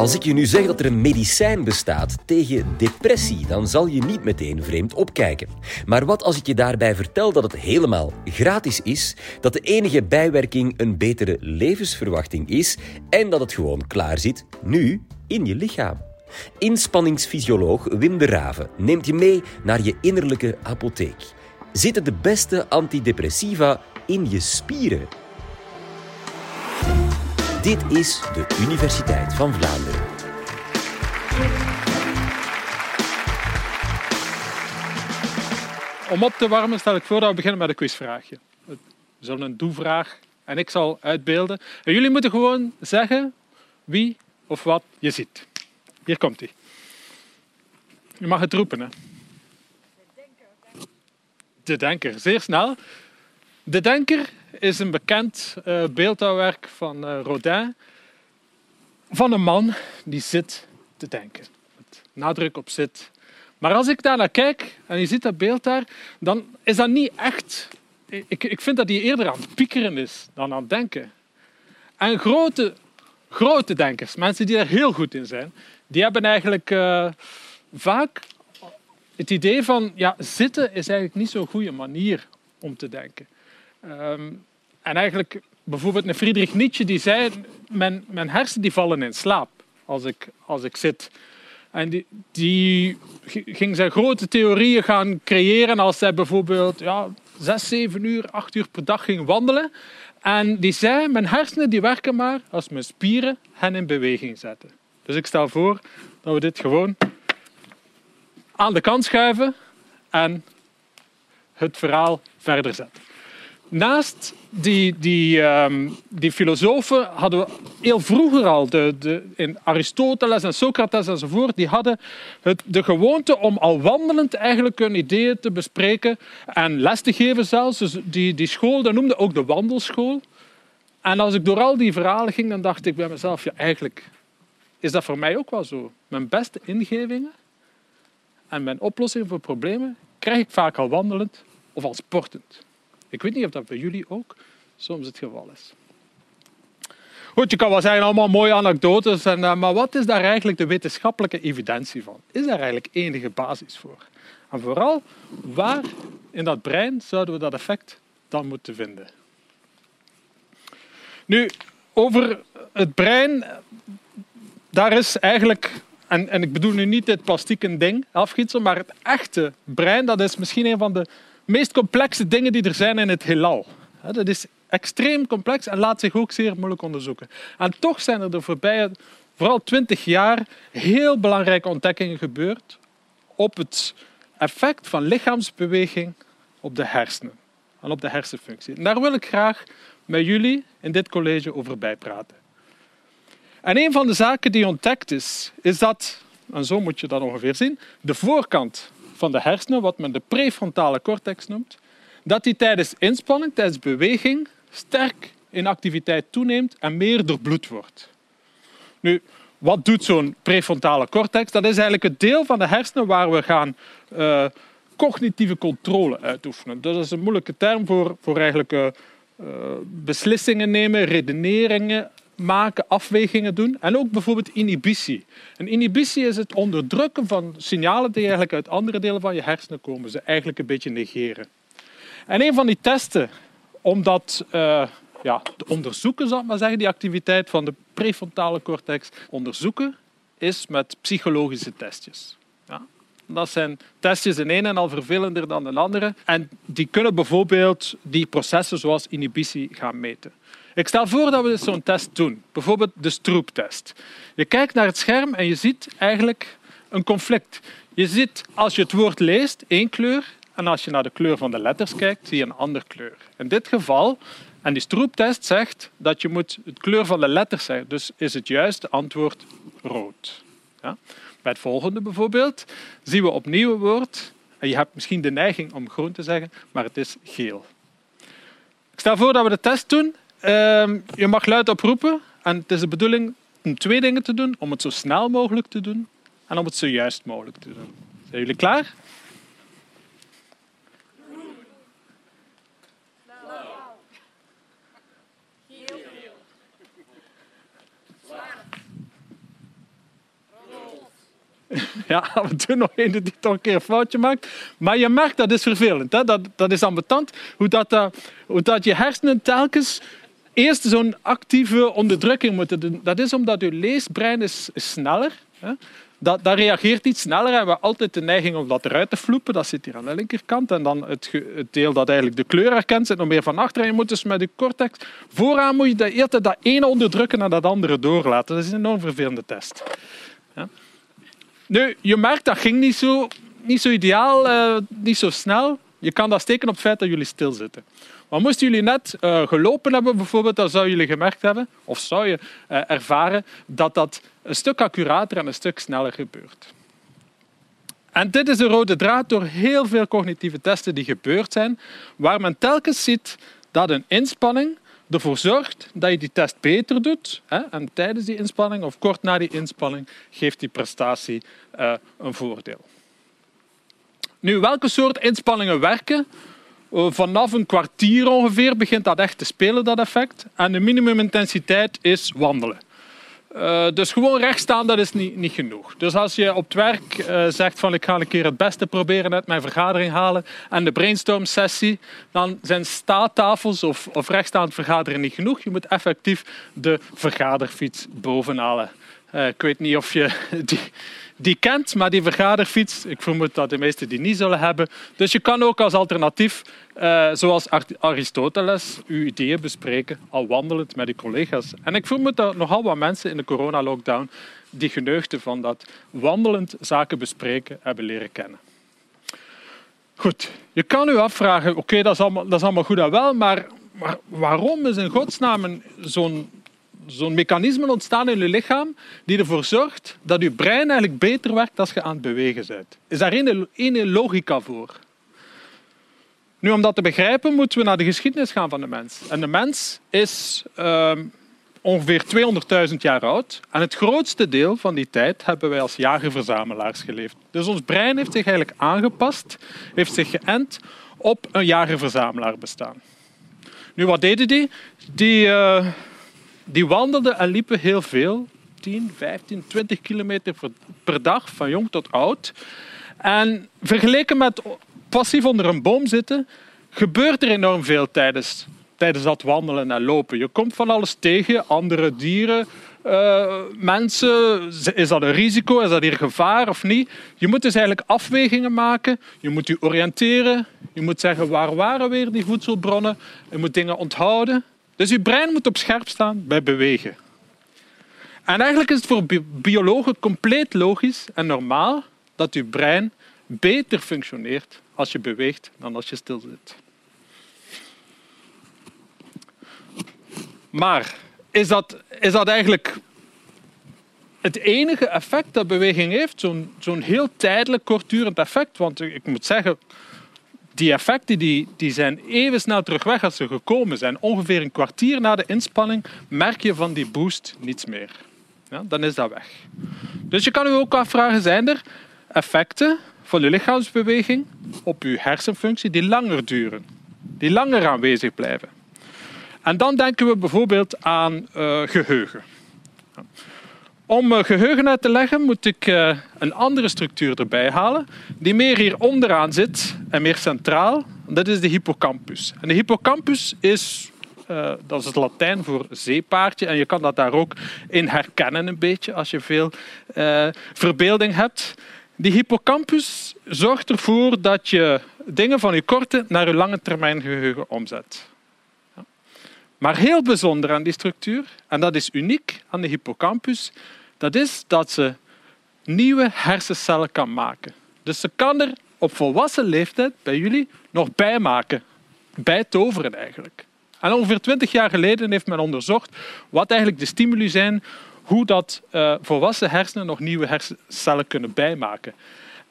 Als ik je nu zeg dat er een medicijn bestaat tegen depressie, dan zal je niet meteen vreemd opkijken. Maar wat als ik je daarbij vertel dat het helemaal gratis is, dat de enige bijwerking een betere levensverwachting is en dat het gewoon klaar zit nu in je lichaam? Inspanningsfysioloog Wim de Raven neemt je mee naar je innerlijke apotheek. Zitten de beste antidepressiva in je spieren? Dit is de Universiteit van Vlaanderen. Om op te warmen stel ik voor dat we beginnen met een quizvraagje. We zullen een doe-vraag en ik zal uitbeelden. En jullie moeten gewoon zeggen wie of wat je ziet. Hier komt hij. Je mag het roepen, hè. De Denker. Zeer snel. De Denker is een bekend uh, beeldhouwwerk van uh, Rodin van een man die zit te denken. Met nadruk op zit. Maar als ik daar naar kijk en je ziet dat beeld daar, dan is dat niet echt... Ik, ik vind dat hij eerder aan het piekeren is dan aan het denken. En grote, grote denkers, mensen die er heel goed in zijn, die hebben eigenlijk uh, vaak het idee van ja, zitten is eigenlijk niet zo'n goede manier om te denken. Um, en eigenlijk, bijvoorbeeld een Friedrich Nietzsche, die zei, mijn, mijn hersenen die vallen in slaap als ik, als ik zit. En die, die ging zijn grote theorieën gaan creëren als hij bijvoorbeeld ja, zes, zeven uur, acht uur per dag ging wandelen. En die zei, mijn hersenen die werken maar als mijn spieren hen in beweging zetten. Dus ik stel voor dat we dit gewoon aan de kant schuiven en het verhaal verder zetten. Naast die, die, um, die filosofen hadden we heel vroeger al, de, de, in Aristoteles en Socrates enzovoort, die hadden het, de gewoonte om al wandelend eigenlijk hun ideeën te bespreken en les te geven zelfs. Dus die, die school, dat noemde ook de wandelschool. En als ik door al die verhalen ging, dan dacht ik bij mezelf, ja eigenlijk is dat voor mij ook wel zo. Mijn beste ingevingen en mijn oplossingen voor problemen krijg ik vaak al wandelend of al sportend. Ik weet niet of dat bij jullie ook soms het geval is. Goed, je kan wel zeggen, allemaal mooie anekdotes, en, uh, maar wat is daar eigenlijk de wetenschappelijke evidentie van? Is daar eigenlijk enige basis voor? En vooral, waar in dat brein zouden we dat effect dan moeten vinden? Nu, over het brein, daar is eigenlijk, en, en ik bedoel nu niet dit plastieke ding, afgietsel, maar het echte brein, dat is misschien een van de meest complexe dingen die er zijn in het heelal. Dat is extreem complex en laat zich ook zeer moeilijk onderzoeken. En toch zijn er de voorbije, vooral twintig jaar, heel belangrijke ontdekkingen gebeurd op het effect van lichaamsbeweging op de hersenen en op de hersenfunctie. En daar wil ik graag met jullie in dit college over bijpraten. En een van de zaken die ontdekt is, is dat, en zo moet je dat ongeveer zien, de voorkant van de hersenen, wat men de prefrontale cortex noemt, dat die tijdens inspanning, tijdens beweging, sterk in activiteit toeneemt en meer doorbloed wordt. Nu, wat doet zo'n prefrontale cortex? Dat is eigenlijk het deel van de hersenen waar we gaan uh, cognitieve controle uitoefenen. Dat is een moeilijke term voor, voor eigenlijk uh, beslissingen nemen, redeneringen maken, afwegingen doen. En ook bijvoorbeeld inhibitie. En inhibitie is het onderdrukken van signalen die eigenlijk uit andere delen van je hersenen komen. Ze eigenlijk een beetje negeren. En een van die testen om dat uh, ja, te onderzoeken, zal maar zeggen, die activiteit van de prefrontale cortex onderzoeken, is met psychologische testjes. Dat zijn testjes in een en al vervelender dan de andere. En die kunnen bijvoorbeeld die processen zoals inhibitie gaan meten. Ik stel voor dat we zo'n test doen. Bijvoorbeeld de strooptest. Je kijkt naar het scherm en je ziet eigenlijk een conflict. Je ziet, als je het woord leest, één kleur. En als je naar de kleur van de letters kijkt, zie je een andere kleur. In dit geval, en die strooptest zegt dat je moet het kleur van de letters zeggen. Dus is het juiste antwoord rood. Ja? Bij het volgende bijvoorbeeld zien we opnieuw een woord. En je hebt misschien de neiging om groen te zeggen, maar het is geel. Ik stel voor dat we de test doen Ehm, je mag luid oproepen. En het is de bedoeling om twee dingen te doen. Om het zo snel mogelijk te doen en om het zo juist mogelijk te doen. Zijn jullie klaar? Ja, af en nog een die toch een keer foutje maakt. Maar je merkt, dat is vervelend. Hè? Dat, dat is ambetant. Hoe dat, uh, hoe dat je hersenen telkens eerst zo'n actieve onderdrukking moeten doen. Dat is omdat je leesbrein is, is sneller. Hè? Dat, dat, reageert iets sneller. En we hebben altijd de neiging om dat eruit te floepen. Dat zit hier aan de linkerkant. En dan het, deel dat eigenlijk de kleur herkent, zit nog meer van achter. En je moet dus met je cortex vooraan moet je dat, eerst dat ene onderdrukken en dat andere doorlaten. Dat is een enorm vervelende test. Ja. Nu, je merkt dat ging niet zo, niet zo ideaal, uh, niet zo snel. Je kan dat steken op het feit dat jullie stilzitten. Maar moesten jullie net uh, gelopen hebben, bijvoorbeeld, dan zou jullie gemerkt hebben, of zou je uh, ervaren, dat dat een stuk accurater en een stuk sneller gebeurt. En dit is de rode draad door heel veel cognitieve testen die gebeurd zijn, waar men telkens ziet dat een inspanning ervoor zorgt dat je die test beter doet. Hè? En tijdens die inspanning of kort na die inspanning geeft die prestatie uh, een voordeel. Nu, welke soort inspanningen werken? Vanaf een kwartier ongeveer begint dat echt te spelen, dat effect. En de minimumintensiteit is wandelen. Uh, dus gewoon rechtstaan, dat is niet, niet genoeg. Dus als je op het werk uh, zegt van ik ga een keer het beste proberen uit mijn vergadering halen en de brainstorm sessie, dan zijn staattafels of, of rechtstaand vergaderen niet genoeg. Je moet effectief de vergaderfiets bovenhalen. Uh, ik weet niet of je die, die kent, maar die vergaderfiets, ik vermoed dat de meesten die niet zullen hebben. Dus je kan ook als alternatief, uh, zoals Aristoteles, uw ideeën bespreken, al wandelend met uw collega's. En ik vermoed dat nogal wat mensen in de coronalockdown die geneugden van dat wandelend zaken bespreken hebben leren kennen. Goed, je kan u afvragen, oké, dat, dat, is allemaal goed en wel, maar, maar waarom is in godsnaam zo'n zo'n mechanisme ontstaan in je lichaam die ervoor zorgt dat je brein eigenlijk beter werkt als je aan het bewegen bent. Is daar één logica voor? Nu, om dat te begrijpen, moeten we naar de geschiedenis gaan van de mens. En de mens is uh, ongeveer 200.000 jaar oud. En het grootste deel van die tijd hebben wij als jager-verzamelaars geleefd. Dus ons brein heeft zich eigenlijk aangepast, heeft zich geënt op een jager-verzamelaar bestaan. Nu, wat deden die? Die... Uh, die wandelden en liepen heel veel. 10, 15, 20 kilometer per dag, van jong tot oud. En vergeleken met passief onder een boom zitten, gebeurt er enorm veel tijdens, tijdens dat wandelen en lopen. Je komt van alles tegen, andere dieren, uh, mensen. Is dat een risico? Is dat hier gevaar of niet? Je moet dus eigenlijk afwegingen maken. Je moet je oriënteren. Je moet zeggen waar waren weer die voedselbronnen. Je moet dingen onthouden. Dus je brein moet op scherp staan bij bewegen. En eigenlijk is het voor biologen compleet logisch en normaal dat je brein beter functioneert als je beweegt dan als je stil zit. Maar is dat, is dat eigenlijk het enige effect dat beweging heeft? Zo'n zo'n heel tijdelijk, kortdurend effect? Want ik moet zeggen, die effecten die, die zijn even snel terug weg als ze gekomen zijn. Ongeveer een kwartier na de inspanning merk je van die boost niets meer. Ja, dan is dat weg. Dus je kan je ook afvragen, zijn er effecten van je lichaamsbeweging op je hersenfunctie die langer duren? Die langer aanwezig blijven? En dan denken we bijvoorbeeld aan uh, geheugen. Om uh, geheugen uit te leggen moet ik uh, een andere structuur erbij halen, die meer hier onderaan zit en meer centraal. Dat is de hippocampus. En de hippocampus is, uh, dat is het Latijn voor zeepaardje, en je kan dat daar ook in herkennen een beetje als je veel verbeelding hebt. Die hippocampus zorgt ervoor dat je dingen van je korte naar je lange termijn geheugen omzet. Maar heel bijzonder aan die structuur, en dat is uniek aan de hippocampus, dat is dat ze nieuwe hersencellen kan maken. Dus ze kan er op volwassen leeftijd bij jullie nog bijmaken. Bijtoveren eigenlijk. En ongeveer twintig jaar geleden heeft men onderzocht wat eigenlijk de stimuli zijn hoe dat uh, volwassen hersenen nog nieuwe hersencellen kunnen bijmaken.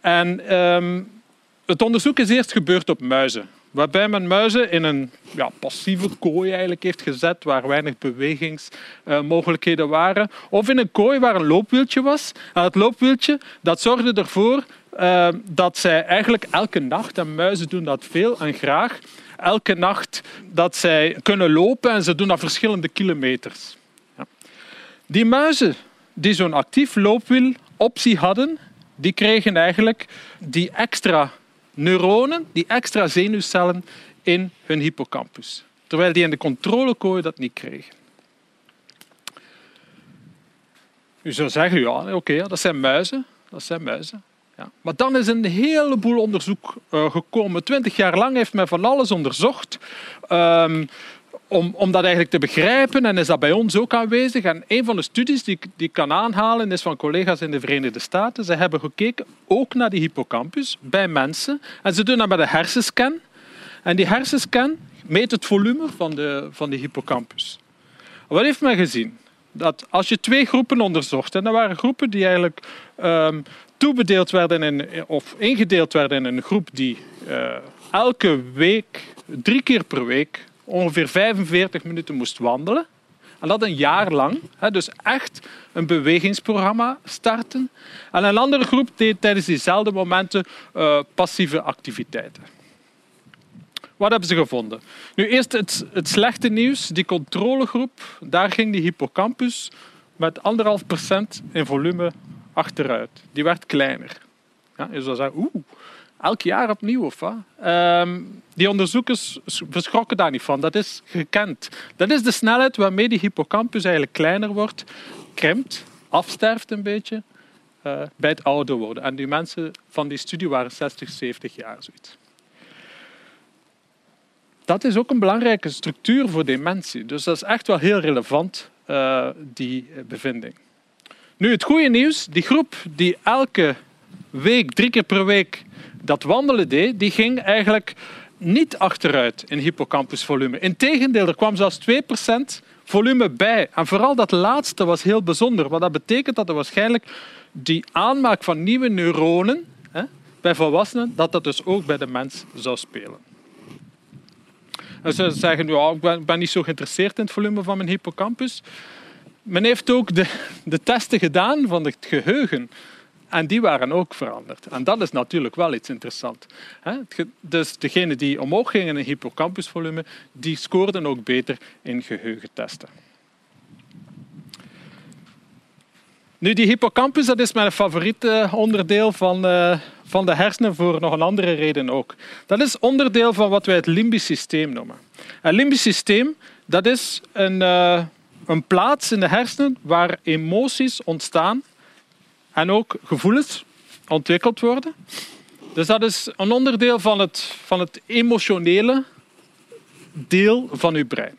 En um, het onderzoek is eerst gebeurd op muizen waarbij men muizen in een ja, passieve kooi eigenlijk heeft gezet, waar weinig bewegingsmogelijkheden waren. Of in een kooi waar een loopwieltje was. En loopwieltje dat zorgde ervoor uh, dat zij eigenlijk elke nacht, en muizen doen dat veel en graag, elke nacht dat zij kunnen lopen en ze doen dat verschillende kilometers. Ja. Die muizen die zo'n actief loopwiel optie hadden, die kregen eigenlijk die extra neuronen, die extra zenuwcellen in hun hippocampus. Terwijl die in de controlekooi dat niet kregen. U zou zeggen, ja, oké, dat zijn muizen. Dat zijn muizen. Ja. Maar dan is een heleboel onderzoek uh, gekomen. Twintig jaar lang heeft men van alles onderzocht. Um, om, om dat eigenlijk te begrijpen en is dat bij ons ook aanwezig. En een van de studies die, die ik kan aanhalen is van collega's in de Verenigde Staten. Ze hebben gekeken ook naar die hippocampus bij mensen. En ze doen dat met een hersenscan. En die hersenscan meet het volume van de, van de hippocampus. Wat heeft men gezien? Dat als je twee groepen onderzocht, en dat waren groepen die eigenlijk um, toebedeeld werden in, of ingedeeld werden in een groep die uh, elke week, drie keer per week, ongeveer 45 minuten moest wandelen. En dat een jaar lang. Dus echt een bewegingsprogramma starten. En een andere groep deed tijdens diezelfde momenten uh, passieve activiteiten. Wat hebben ze gevonden? Nu eerst het, het slechte nieuws. Die controlegroep, daar ging die hippocampus met anderhalf procent in volume achteruit. Die werd kleiner. Ja, je zou zeggen, oeh, elk jaar opnieuw of? Ehm, die onderzoekers verschrokken daar niet van. Dat is gekend. Dat is de snelheid waarmee die hippocampus eigenlijk kleiner wordt, krimpt, afsterft een beetje uh, bij het ouder worden. En die mensen van die studie waren 60, 70 jaar zoiets. Dat is ook een belangrijke structuur voor dementie. Dus dat is echt wel heel relevant, uh, die bevinding. Nu, het goede nieuws, die groep die elke week, drie keer per week dat wandelen deed, die ging eigenlijk niet achteruit in hippocampusvolume. Integendeel, er kwam zelfs 2% volume bij. En vooral dat laatste was heel bijzonder. Want dat betekent dat er waarschijnlijk die aanmaak van nieuwe neuronen hè, bij volwassenen, dat dat dus ook bij de mens zou spelen. En ze zeggen, ja, ik ben, niet zo geïnteresseerd in het volume van mijn hippocampus. Men heeft ook de, de testen gedaan van het geheugen. En die waren ook veranderd. En dat is natuurlijk wel iets interessants. Dus degenen die omhoog gingen in hippocampusvolume, die scoorden ook beter in geheugentesten. Nu, die hippocampus dat is mijn favoriete onderdeel van, uh, van de hersenen voor nog een andere reden ook. Dat is onderdeel van wat wij het limbisch systeem noemen. Het limbisch systeem dat is een, uh, een plaats in de hersenen waar emoties ontstaan en ook gevoelens ontwikkeld worden. Dus dat is een onderdeel van het, van het emotionele deel van uw brein.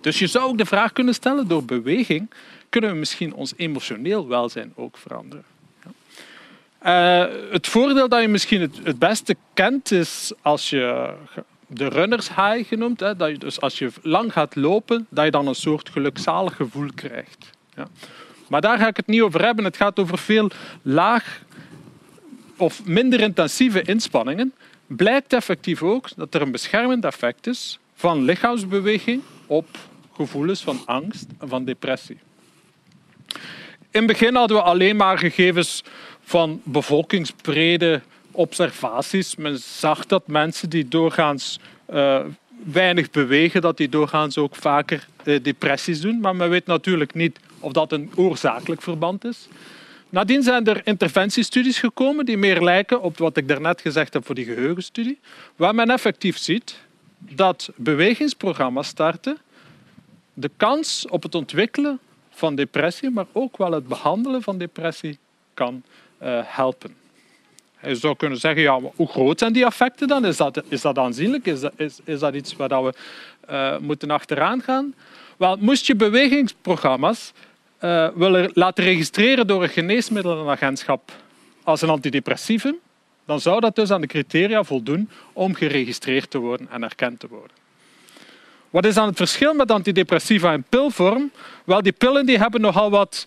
Dus je zou ook de vraag kunnen stellen, door beweging kunnen we misschien ons emotioneel welzijn ook veranderen. Uh, het voordeel dat je misschien het, het, beste kent is als je de runners high genoemd, hè, dat je dus als je lang gaat lopen, dat je dan een soort gelukzalig gevoel krijgt. Ja. Maar daar ga ik het niet over hebben. Het gaat over veel laag of minder intensieve inspanningen. Blijkt effectief ook dat er een beschermend effect is van lichaamsbeweging op gevoelens van angst en van depressie. In het begin hadden we alleen maar gegevens van bevolkingsbrede observaties. Men zag dat mensen die doorgaans uh, weinig bewegen, dat die doorgaans ook vaker uh, depressies doen. Maar men weet natuurlijk niet of dat een oorzakelijk verband is. Nadien zijn er interventiestudies gekomen die meer lijken op wat ik daarnet gezegd heb voor die geheugenstudie, waar men effectief ziet dat bewegingsprogramma's starten de kans op het ontwikkelen van depressie, maar ook wel het behandelen van depressie kan uh, helpen. Je zou kunnen zeggen, ja, hoe groot zijn die effecten dan? Is dat, is dat aanzienlijk? Is dat, is, is dat iets waar we uh, moeten achteraan gaan? Wel, moest je bewegingsprogramma's uh, willen laten registreren door een geneesmiddelenagentschap als een antidepressivum, dan zou dat dus aan de criteria voldoen om geregistreerd te worden en erkend te worden. Wat is dan het verschil met antidepressiva in pilvorm? Wel, die pillen die hebben nogal wat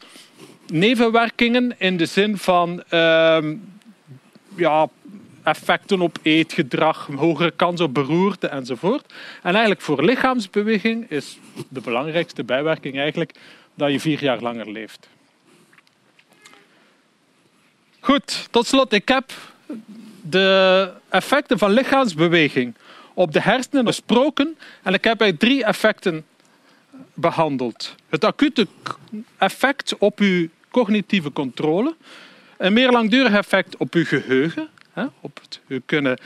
nevenwerkingen in de zin van uh, ja, effecten op eetgedrag, hogere kans op beroerte enzovoort. En eigenlijk voor lichaamsbeweging is de belangrijkste bijwerking eigenlijk dat je vier jaar langer leeft. Goed, tot slot. Ik heb de effecten van lichaamsbeweging op de hersenen besproken en ik heb eigenlijk drie effecten behandeld. Het acute effect op uw cognitieve controle, een meer langdurig effect op uw geheugen, hè, op het u kunnen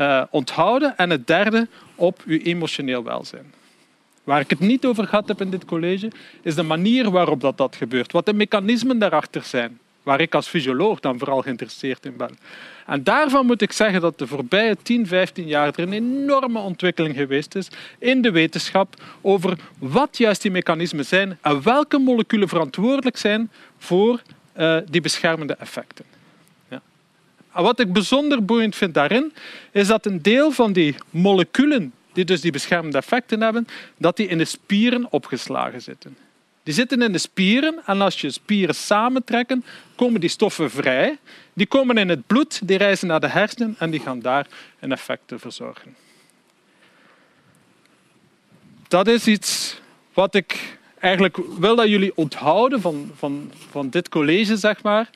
uh, onthouden. En het derde, op uw emotioneel welzijn. Waar ik het niet over gehad heb in dit college, is de manier waarop dat, dat gebeurt. Wat de mechanismen daarachter zijn. Waar ik als fysioloog dan vooral geïnteresseerd in ben. En daarvan moet ik zeggen dat de voorbije 10, 15 jaar er een enorme ontwikkeling geweest is in de wetenschap over wat juist die mechanismen zijn en welke moleculen verantwoordelijk zijn voor uh, die beschermende effecten. Ja. Wat ik bijzonder boeiend vind daarin, is dat een deel van die moleculen die dus die beschermende effecten hebben, dat die in de spieren opgeslagen zitten. Die zitten in de spieren en als je spieren samentrekken, komen die stoffen vrij. Die komen in het bloed, die reizen naar de hersenen en die gaan daar een effect verzorgen. Dat is iets wat ik eigenlijk wil dat jullie onthouden van, van, van dit college, zeg maar.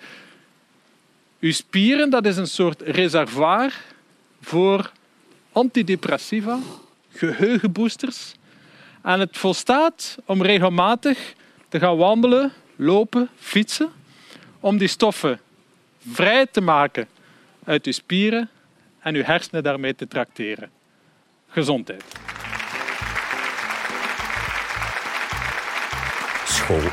Uw spieren, dat is een soort reservoir voor antidepressiva, geheugenboosters. En het volstaat om regelmatig te gaan wandelen, lopen, fietsen, om die stoffen vrij te maken uit uw spieren en uw hersenen daarmee te tracteren. Gezondheid.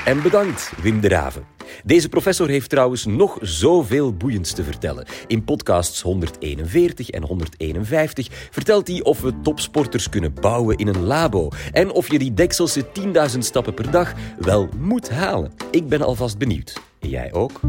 En bedankt, Wim de Raven. Deze professor heeft trouwens nog zoveel boeiends te vertellen. In podcasts 141 en 151 vertelt hij of we topsporters kunnen bouwen in een labo en of je die dekselse 10.000 stappen per dag wel moet halen. Ik ben alvast benieuwd. Jij ook?